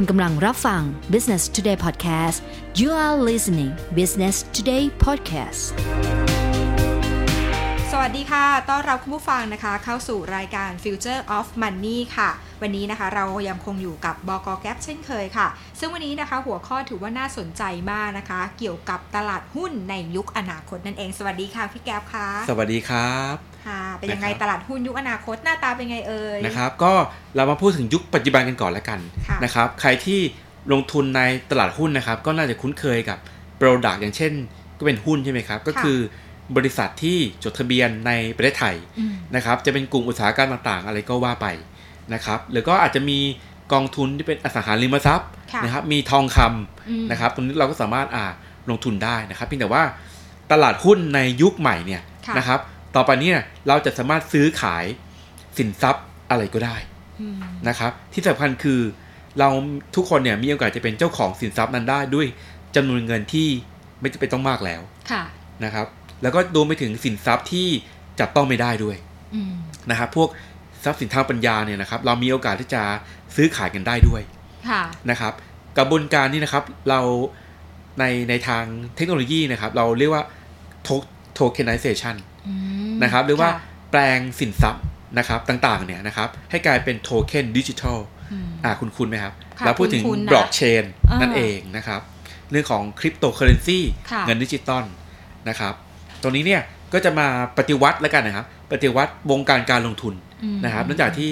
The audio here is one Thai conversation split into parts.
คุณกำลังรับฟัง Business Today Podcast you are listening Business Today Podcast วัสดีค่ะ ต้อนรับคุณผู้ฟังนะคะ เข้าสู่รายการ Future of Money ค่ะ วันนี้นะคะเรายังคงอยู่กับบกแก๊ปเช่นเคยค่ะ ซึ่งวันนี้นะคะหัวข้อถือว่าน่าสนใจมากนะคะ เกี่ยวกับตลาดหุ้นในยุคอนาคตนั่นเอง สวัสดีค่ะพี่แก๊ปค่ะ สวัสดีครับค่ะเป็นยังไงนะครับตลาดหุ้นยุคอนาคตหน้าตาเป็นไงเอ่ย นะครับ ก็เรามาพูดถึงยุคปัจจุบันกันก่อนแล้วกันค่ะนะครับ ใครที่ลงทุนในตลาดหุ้นนะครับ ก็น่าจะคุ้นเคยกับโปรดักต์อย่างเช่น ก็เป็นหุ้นใช่ไหมครับ ก็คือ บริษัทที่จดทะเบียนในประเทศไทยอืมนะครับจะเป็นกลุ่มอุตสาหกรรมต่างๆ อะไรก็ว่าไปนะครับหรือก็อาจจะมีกองทุนที่เป็นอสังหาริมทรัพย์ค่ะนะครับมีทองคำอืมนะครับตรงนี้เราก็สามารถอ่าลงทุนได้นะครับเพียงแต่ว่าตลาดหุ้นในยุคใหม่เนี่ยค่ะนะครับต่อไปเนี้เราจะสามารถซื้อขายสินทรัพย์อะไรก็ได้อืมนะครับที่สำคัญคือเราทุกคนเนี่ยมีโอกาสจะเป็นเจ้าของสินทรัพย์นั้นได้ด้วยจำนวนเงินที่ไม่จำเป็นต้องมากแล้วค่ะนะครับ แล้วก็รวมไปถึงสินทรัพย์ที่จับต้องไม่ได้ด้วยอืมนะครับพวกทรัพย์สินทางปัญญาเนี่ยนะครับ เรามีโอกาสที่จะซื้อขายกันได้ด้วยค่ะนะครับ กระบวนการนี้นะครับเราในในทางเทคโนโลยีนะครับ เราเรียกว่า tokenization อืมนะครับหรือว่าค่ะแปลงสินทรัพย์นะครับต่างๆเนี่ยนะครับ ให้กลายเป็นโทเค็นดิจิทัลอืมอ่าคุ้นๆไหมครับค่ะเราพูดถึงคุ้นๆนะบล็อกเชนอ่านั่นั่นเองนะครับ เรื่องของคริปโตเคอเรนซีค่ะเงินดิจิตอลนะครับต รงนี้เนี่ยก็จะมาปฏิวัติแล้วกันนะครับ ปฏิวัติวงการการลงทุนอืมนะครับเนื่องจากที่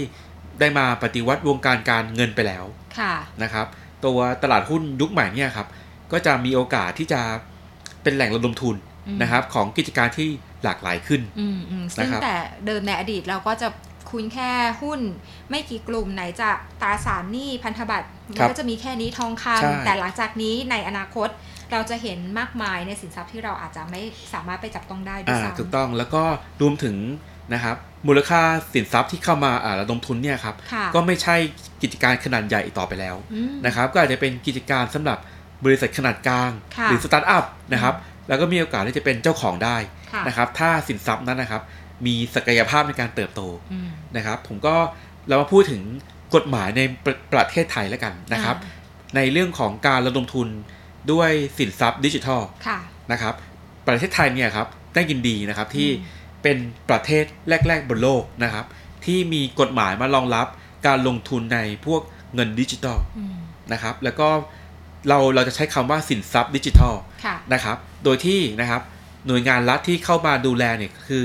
ได้มาปฏิวัติวงการการเงินไปแล้วค่ะนะครับ ตัวตลาดหุ้นยุคใหม่เนี่ยครับ ก็จะมีโอกาสที่จะเป็นแหล่งระดมทุนอืมนะครับ ของกิจการที่หลากหลายขึ้นอืมอืมซึ่งนะครับแต่เดิมในอดีตเราก็จะคุ้นแค่หุ้นไม่กี่กลุ่มไหนจะตราสารหนี้พันธบัตรมันก็จะมีแค่นี้ทองคใช่ำแต่หลังจากนี้ในอนาคต เราจะเห็นมากมายในสินทรัพย์ที่เราอาจจะไม่สามารถไปจับต้องได้ด้วยอ่าซ้ำถูกต้องแล้วก็รวมถึงนะครับมูลค่าสินทรัพย์ที่เข้ามาอ่าระดมทุนเนี่ยครับค่ะก็ไม่ใช่กิจการขนาดใหญ่อีกต่อไปแล้วอืมนะครับก็อาจจะเป็นกิจการสำหรับบริษัทขนาดกลางค่ะหรือสตาร์ทอัพนะครับแล้วก็มีโอกาสที่จะเป็นเจ้าของได้ค่ะนะครับถ้าสินทรัพย์นั้นนะครับ มีศักยภาพในการเติบโตอืมนะครับ ผมก็เรามาพูดถึงกฎหมายในประประเทศไทยแล้วกันนะครับ ในเรื่องของการระดมทุน ด้วยสินทรัพย์ดิจิทัลค่ะนะครับ ประเทศไทยเนี่ยครับได้ยินดีนะครับที่อืมเป็นประเทศแรก ๆ บนโลกนะครับ ที่มีกฎหมายมารองรับการลงทุนในพวกเงินดิจิทัลอืมนะครับ แล้วก็เราเราจะใช้คำว่าสินทรัพย์ดิจิทัลค่ะนะครับ โดยที่นะครับหน่วยงานรัฐที่เข้ามาดูแลเนี่ยคือ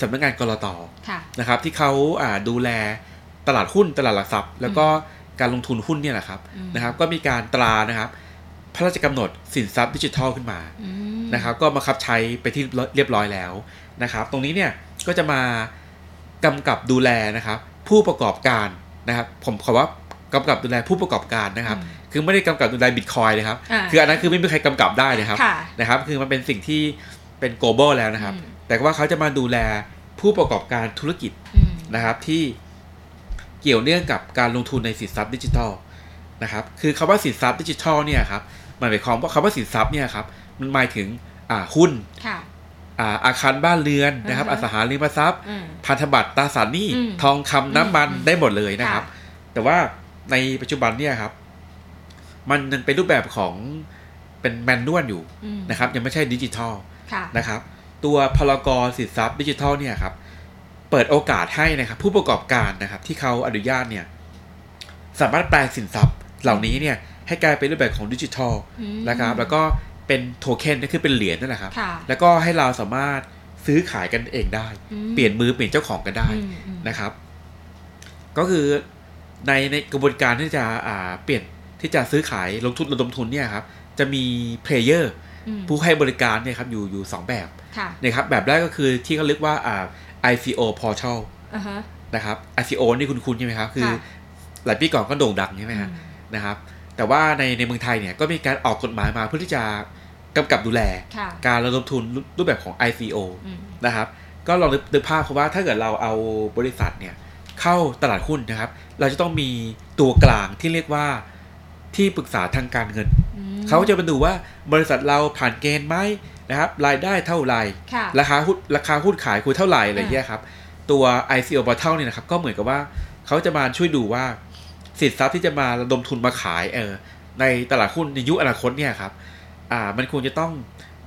สำนักงานกรตค่ะนะครับ ที่เขาอ่าดูแลตลาดหุ้นตลาดหลักทรัพย์ แล้วก็การลงทุนหุ้นเนี่ยแหละครับอืมนะครับ ก็มีการตรานะครับพ ระราชกำหนดสินทรัพย์ดิจิทัลขึ้นมาอืมนะครับ ก็มาคับใช้ไปที่เรียบร้อยแล้วนะครับ ตรงนี้เนี่ยก็จะมากำกับดูแลนะครับ ผู้ประกอบการนะครับ ผมขอว่ากำกับดูแลผู้ประกอบการนะครับอืมคือไม่ได้กำกับดูแลบิตคอยนะครับอ่าคืออันนั้นคือไม่มีใครกำกับได้นะครับค่ะนะครับ คือมันเป็นสิ่งที่เป็น global แล้วนะครับอืมแต่ว่าเขาจะมาดูแลผู้ประกอบการธุรกิจอืมนะครับที่เกี่ยวเนื่องกับการลงทุนในสินทรัพย์ดิจิทัลนะครับ คือคำว่าสินทรัพย์ดิจิทัลเนี่ยครับ มันหมายความว่าคำว่าสินทรัพย์เนี่ยครับมันหมายถึงอ่าหุ้นค่ะอ่าอาคารบ้านเรือนนะครับอืออฮะสังหาริมทรัพย์อืมพันธบัตรตราสารหนี้อืมทองคำน้ำมันอืมได้หมดเลยนะครับค่ะแต่ว่าในปัจจุบันเนี่ยครับ มันยังเป็นรูปแบบของเป็นแมนนวลอยู่อืมนะครับ ยังไม่ใช่ดิจิทัลค่ะนะครับ ตัวพลกรสินทรัพย์ดิจิทัลเนี่ยครับ เปิดโอกาสให้นะครับ ผู้ประกอบการนะครับ ที่เขาอนุญาตเนี่ย สามารถแปลงสินทรัพย์เหล่านี้เนี่ย ให้กลายเป็นรูปแบบของดิจิทัลอืมนะครับ แล้วก็เป็นโทเค็นก็คือเป็นเหรียญนั่นแหละครับค่ะแล้วก็ให้เราสามารถซื้อขายกันเองได้อืมเปลี่ยนมือเปลี่ยนเจ้าของกันได้อืมอืมนะครับ ก็คือในในกระบวนการที่จะอ่าเปลี่ยนที่จะซื้อขายลงทุนระดมทุนเนี่ยครับ จะมี player อืมผู้ให้บริการเนี่ยครับอยู่อยู่สองแบบค่ะนะครับแบบแรกก็คือที่เขาเรียกว่าอ่า ICO portal อ่าฮะนะครับ ICO นี่คุณคุณใช่ไหมครับ คือค่ะหลายปีก่อนก็โด่งดังใช่ไหมฮะอืมนะครับ แต่ว่าในในเมืองไทยเนี่ยก็มีการออกกฎหมายมาเพื่อที่จะกำกับดูแลค่ะการระดมทุนรูปแบบของ ICO อืมนะครับ ก็ลองนึกนึกภาพเพราะว่าถ้าเกิดเราเอาบริษัทเนี่ยเข้าตลาดหุ้นนะครับ เราจะต้องมีตัวกลางที่เรียกว่าที่ปรึกษาทางการเงินอืมเขาจะมาดูว่าบริษัทเราผ่านเกณฑ์ไหมนะครับรายได้เท่าไหร่ค่ะราคาหุ้นราคาหุ้นขายคุยเท่าไหร่อะไรอ่าเงี้ยครับ ตัว ICO Portal เนี่ยนะครับ ก็เหมือนกับว่าเขาจะมาช่วยดูว่า สินทรัพย์ที่จะมาระดมทุนมาขายเออในตลาดหุ้นในยุคอนาคตเนี่ยครับอ่ามันควรจะต้อง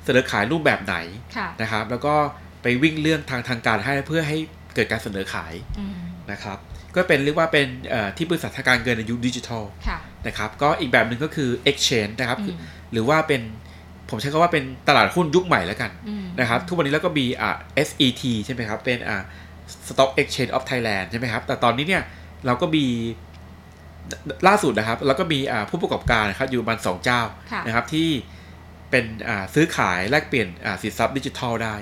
เสนอขายรูปแบบไหนค่ะนะครับ แล้วก็ไปวิ่งเรื่องทางทางการให้เพื่อให้เกิดการเสนอขายอืมนะครับ ก็เป็นเรียกว่าเป็นเอ่อที่ปรึกษาทางการเงินในยุคดิจิทัลค่ะนะครับ ก็อีกแบบหนึ่งก็คือ exchange นะครับอืมคือหรือว่าเป็นผมใช้คำว่าเป็นตลาดหุ้นยุคใหม่แล้วกันอืมนะครับ ทุกวันนี้แล้วก็มีอ่า SET ใช่ไหมครับ เป็นอ่า Stock Exchange of Thailand ใช่ไหมครับ แต่ตอนนี้เนี่ยเราก็มี ล่าสุดนะครับ แล้วก็มีอ่าผู้ประกอบการนะครับอยู่ประมาณสองเจ้าค่ะนะครับที่เป็นอ่าซื้อขายแลกเปลี่ยนอ่าสินทรัพย์ดิจิทัลได้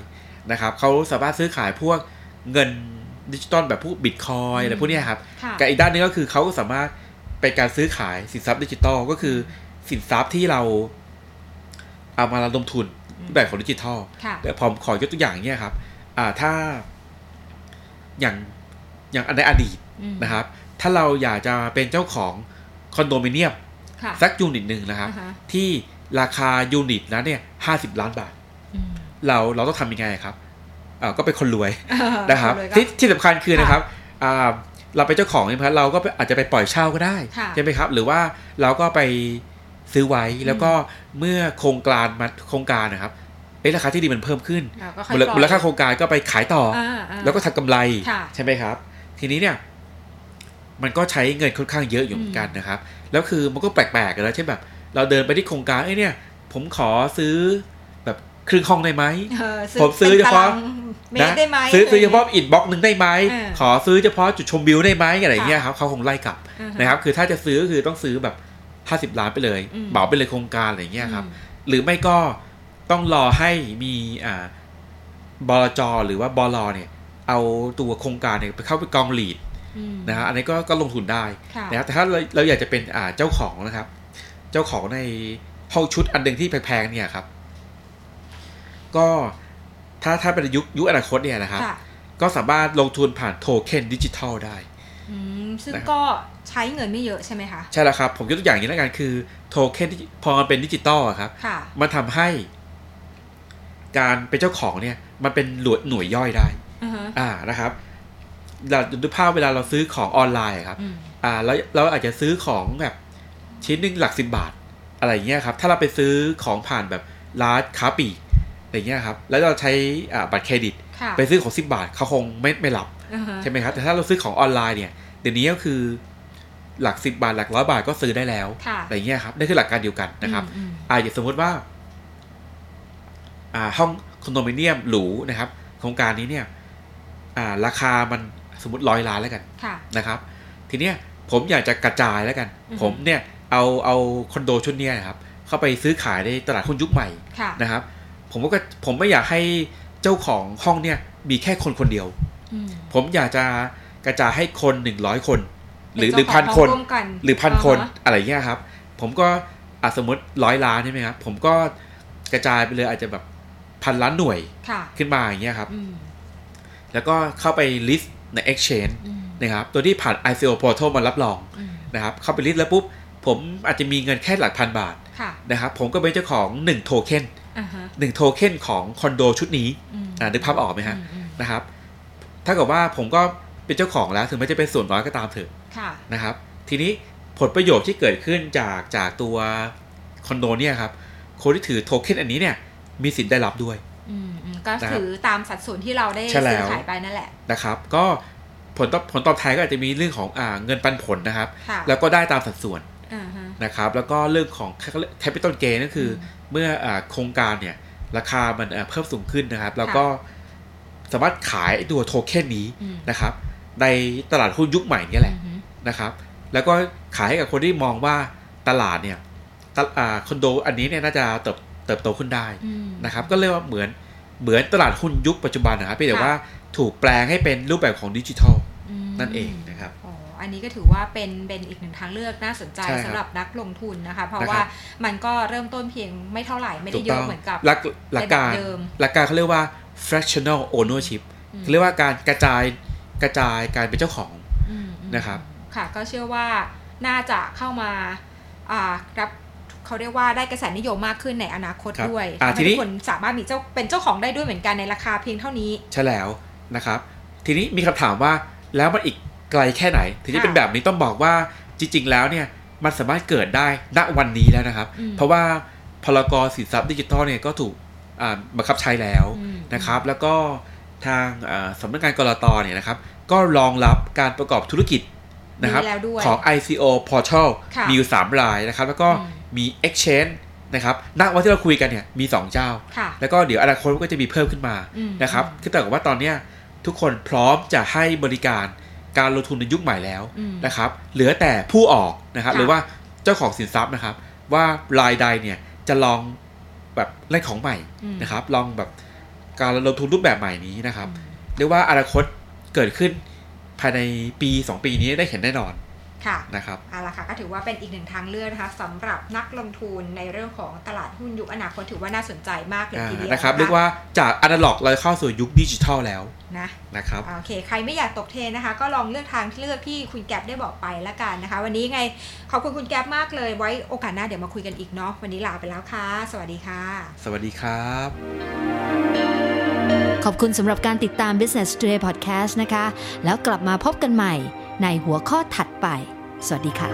นะครับเขาสามารถซื้อขายพวกเงินดิจิตอลแบบพวกบิตคอยอะไรพวกเนี้ยครับค่ะกับอีกด้านหนึงก็คือเขาก็สามารถเป็นการซื้อขายสินทรัพย์ดิจิตอลก็คือสินทรัพย์ที่เราเอามาระดมทุนรูปแบบของดิจิทัลค่ะแต่ผมขอยกตัวอย่างเนี่ยครับอ่าถ้าอย่างอย่างในอดีตอืมนะครับ ถ้าเราอยากจะเป็นเจ้าของคอนโดมิเนียมค่ะสัก unit หนึ่งนะครับอ่าฮะที่ราคา unit นั้นเนี่ยห้าสิบล้านบาทอืมเราเราต้องทำยังไงครับอ่าก็เป็นคนรวยเออนะครับเลยก็ที่ที่สำคัญคือค่ะนะครับอ่าเราเป็นเจ้าของใช่ไหมครับเราก็อาจจะไปปล่อยเช่าก็ได้ค่ะใช่ไหมครับ หรือว่าเราก็ไปซื้อไว้แล้วก็เมื่อโครงการมาโครงการนะครับเอ้ราคาที่ดินมันเพิ่มขึ้นเราก็ค่อยมูลปล่อยมูลค่าโครงการก็ไปขายต่อออ่าอ่าแล้วก็ทำกำไรค่ะใช่ไหมครับ ทีนี้เนี่ย มันก็ใช้เงินค่อนข้างเยอะอยู่เหมือนกันนะครับ แล้วคือมันก็แปลกๆกันแล้วเช่นแบบ เราเดินไปที่โครงการเอ้ยเนี่ย ผมขอซื้อแบบครึ่งห้องได้ไหมเออผมซื้อเฉพาะป็นตรางเมตรได้ไหมซื้อซื้อเฉพาะอินบ็อกหนึ่งได้ไหมเออขอซื้อเฉพาะจุดชมวิวได้ไหมอะไรอย่างเงี้ยครับเขาคงไล่กลับอ่าฮนะครับ คือถ้าจะซื้อก็คือต้องซื้อแบบห้าสิบล้านไปเลยอืมเหมาไปเลยโครงการอะไรอย่างเงี้ยครับอืมหรือไม่ก็ต้องรอให้มีอ่าบลจหรือว่าบลเนี่ย เอาตัวโครงการเนี่ยไปเข้าไปกองลีดอืม นะฮะอันนี้ก็ก็ลงทุนได้ค่ะนะครับแต่ถ้าเราเราอยากจะเป็นอ่าเจ้าของนะครับ เจ้าของในห้องชุดอันหนึ่งที่แพงๆเนี่ยครับ ก็ถ้าถ้าเป็นยุคยุคอนาคตเนี่ยนะครับค่ะก็สามารถลงทุนผ่านโทเค็นดิจิทัลได้อืมซึ่งนะครับก็ใช้เงินไม่เยอะใช่ไหมคะ ใช่แล้วครับ ผมยกตัวอย่างอย่างนี้แล้วกันคือโทเค็นพอมันเป็นดิจิตอลอะครับค่ะมันทำให้ การเป็นเจ้าของเนี่ย มันเป็นหน่วยหน่วยย่อยได้อือฮะอ่านะครับ เราดูภาพเวลาเราซื้อของออนไลน์อะครับอืมอ่าแล้วเราอาจจะซื้อของแบบชิ้นหนึ่งหลักสิบบาท อะไรอย่างเงี้ยครับ ถ้าเราไปซื้อของผ่านแบบร้านค้าปลีกอะไรเงี้ยครับ แล้วเราใช้อ่าบัตรเครดิตค่ะไปซื้อของสิบบาทเขาคงไม่ไม่รับอือฮะใช่ไหมครับ แต่ถ้าเราซื้อของออนไลน์เนี่ยเดี๋ยวนี้ก็คือหลักสิบบาทหลักร้อยบาทก็ซื้อได้แล้วค่ะอะไรเงี้ยครับนั่นคือหลักการเดียวกันนะครับอืมอ่าอย่างสมมุติว่า อ่าห้องคอนโดมิเนียมหรูนะครับ โครงการนี้เนี่ย อ่า ราคามัน สมมติร้อยล้านแล้วกันค่ะนะครับ ทีเนี้ยผมอยากจะกระจายแล้วกันอือฮึผมเนี่ยเอาเอาคอนโดชุดเนี้ยนะครับ เข้าไปซื้อขายในตลาดหุ้นยุคใหม่ค่ะนะครับ ผมก็ผมไม่อยากให้เจ้าของห้องเนี่ยมีแค่คนคนเดียวอืมผมอยากจะกระจายให้คนหนึ่งร้อยคน หรือเป็หรือเจ้าพันขงคนร่วมกันหรือพันคนาฮะอะไรเงี้ยครับ ผมก็อาสมมติร้อยล้านใช่ไหมครับ ผมก็กระจายไปเลยอาจจะแบบพันล้านหน่วยค่ะขึ้นมาอย่างเงี้ยครับอืมแล้วก็เข้าไป list ใน exchange อืมนะครับตัวที่ผ่าน ICO portal มารับรองอืมนะครับเข้าไป list แล้วปุ๊บ ผมอาจจะมีเงินแค่หลักพันบาทค่ะนะครับผมก็เป็นเจ้าของ 1 โทเค็นอ่าฮะ1โทเค็นของคอนโดชุดนี้อืมอ่านึกภาพออกไหมฮะอืมอืมนะครับถ้ากับว่าผมก็เป็นเจ้าของแล้วถึงแม้จะเป็นส่วนน้อยก็ตามเถอะค่ะนะครับ ทีนี้ผลประโยชน์ที่เกิดขึ้นจากจากตัวคอนโดเนี่ยครับคนที่ถือโทเค็นอันนี้เนี่ยมีสิทธิ์ได้รับด้วยอืมอืม ก็นะครับถือตามสัดส่วนที่เราได้ใช่แล้ซื้อวขายไปนั่นแหละนะครับ ก็ผลตอบผลตอบแทนก็อาจจะมีเรื่องของอ่าเงินปันผลนะครับค่ะแล้วก็ได้ตามสัดส่วนอ่าฮะนะครับ แล้วก็เรื่องของ capital gain ก็คืออเมื่ออาโครงการเนี่ยราคามันอ่าเพิ่มสูงขึ้นนะครับ แล้วก็สามารถขายไอ้ตัวโทเค็นนี้อืมนะครับ ในตลาดหุ้นยุคใหม่เนี่ยแหละอืมนะครับ แล้วก็ขายให้กับคนที่มองว่าตลาดเนี่ยตลอ่าคอนโดอันนี้เนี่ยน่าจะเติบ เติบโตขึ้นได้อืมนะครับก็เรียกว่าเหมือนเหมือนตลาดหุ้นยุคปัจจุบันนะครับเพียงแต่ค่ะว่าถูกแปลงให้เป็นรูปแบบของดิจิทัลมนั่นเองนะครับอ๋ออันนี้ก็ถือว่าเป็นเป็นอีกหนึ่งทางเลือกน่าสนใจใช่ครับสำหรับนักลงทุนนะคะ เพราะนะครับว่ามันก็เริ่มต้นเพียงไม่เท่าไหร่ไม่ได้เยอะเหมือนกับหลักหลักการในแบบเดิมหลักการเขาเรียกว่า fractional ownership อืมเขาเรียกว่าการกระจายกระจายการเป็นเจ้าของอืมอืมนะครับ ค่ะก็เชื่อว่าน่าจะเข้ามาอ่ารับ เขาเรียกว่าได้กระแสนิยมมากขึ้นในอนาคตครับด้วยอ่าทำทีให้นี้ทุกคนสามารถมีเจ้าเป็นเจ้าของได้ด้วยเหมือนกันในราคาเพียงเท่านี้ใช่แล้วนะครับ ทีนี้มีคำถามว่าแล้วมันอีกไกลแค่ไหน ทีนี้ค่ะเป็นแบบนี้ต้องบอกว่าจริง ๆ แล้วเนี่ยมันสามารถเกิดได้ณวันนี้แล้วนะครับอืมเพราะว่าพรกสินทรัพย์ดิจิทัลเนี่ยก็ถูกอ่าบังคับใช้แล้วอืมนะครับ แล้วก็ทางอ่าสำนักงานกรตเนี่ยนะครับ ก็รองรับการประกอบธุรกิจนะครับมีแล้วด้วยของ ICO Portal ค่ะมีอยู่ 3 รายนะครับ แล้วก็อื มมี Exchange นะครับณวันที่เราคุยกันเนี่ยมี 2 เจ้าค่ะแล้วก็เดี๋ยวอนาคตก็จะมีเพิ่มขึ้นมาอืมนะครับอืมคือแต่กับว่าตอนเนี้ยทุกคนพร้อมจะให้บริการการลงทุนในยุคใหม่แล้วอืมนะครับเหลือแต่ผู้ออกนะครับค่ะหรือว่าเจ้าของสินทรัพย์นะครับ ว่ารายใดเนี่ยจะลองแบบเล่นของใหม่อืมนะครับ ลองแบบการลงทุนรูปแบบใหม่นี้นะครับอืมเรียกว่าอนาคตเกิดขึ้นภายในปี 2 ปีนี้ได้เห็นแน่นอน ค่ะนะครับเอาละค่ะก็ถือว่าเป็นอีกหนึ่งทางเลือกนะคะสำหรับนักลงทุนในเรื่องของตลาดหุ้นยุคอนาคตถือว่าน่าสนใจมากเลยทีเดียวนะครับเรียกว่าจากอนาล็อกเราเข้าสู่ยุคดิจิทัลแล้วนะนะครับโอเคใครไม่อยากตกเทรนนะคะ ก็ลองเลือกทางที่เลือกที่คุณแก๊ปได้บอกไปละกันนะคะ วันนี้ไงขอบคุณคุณแก๊ปมากเลยไว้โอกาสหน้าเดี๋ยวมาคุยกันอีกเนาะวันนี้ลาไปแล้วค่ะ สวัสดีค่ะ สวัสดีครับ ขอบคุณสำหรับการติดตาม Business Today Podcast นะคะ แล้วกลับมาพบกันใหม่ ในหัวข้อถัดไป สวัสดีค่ะ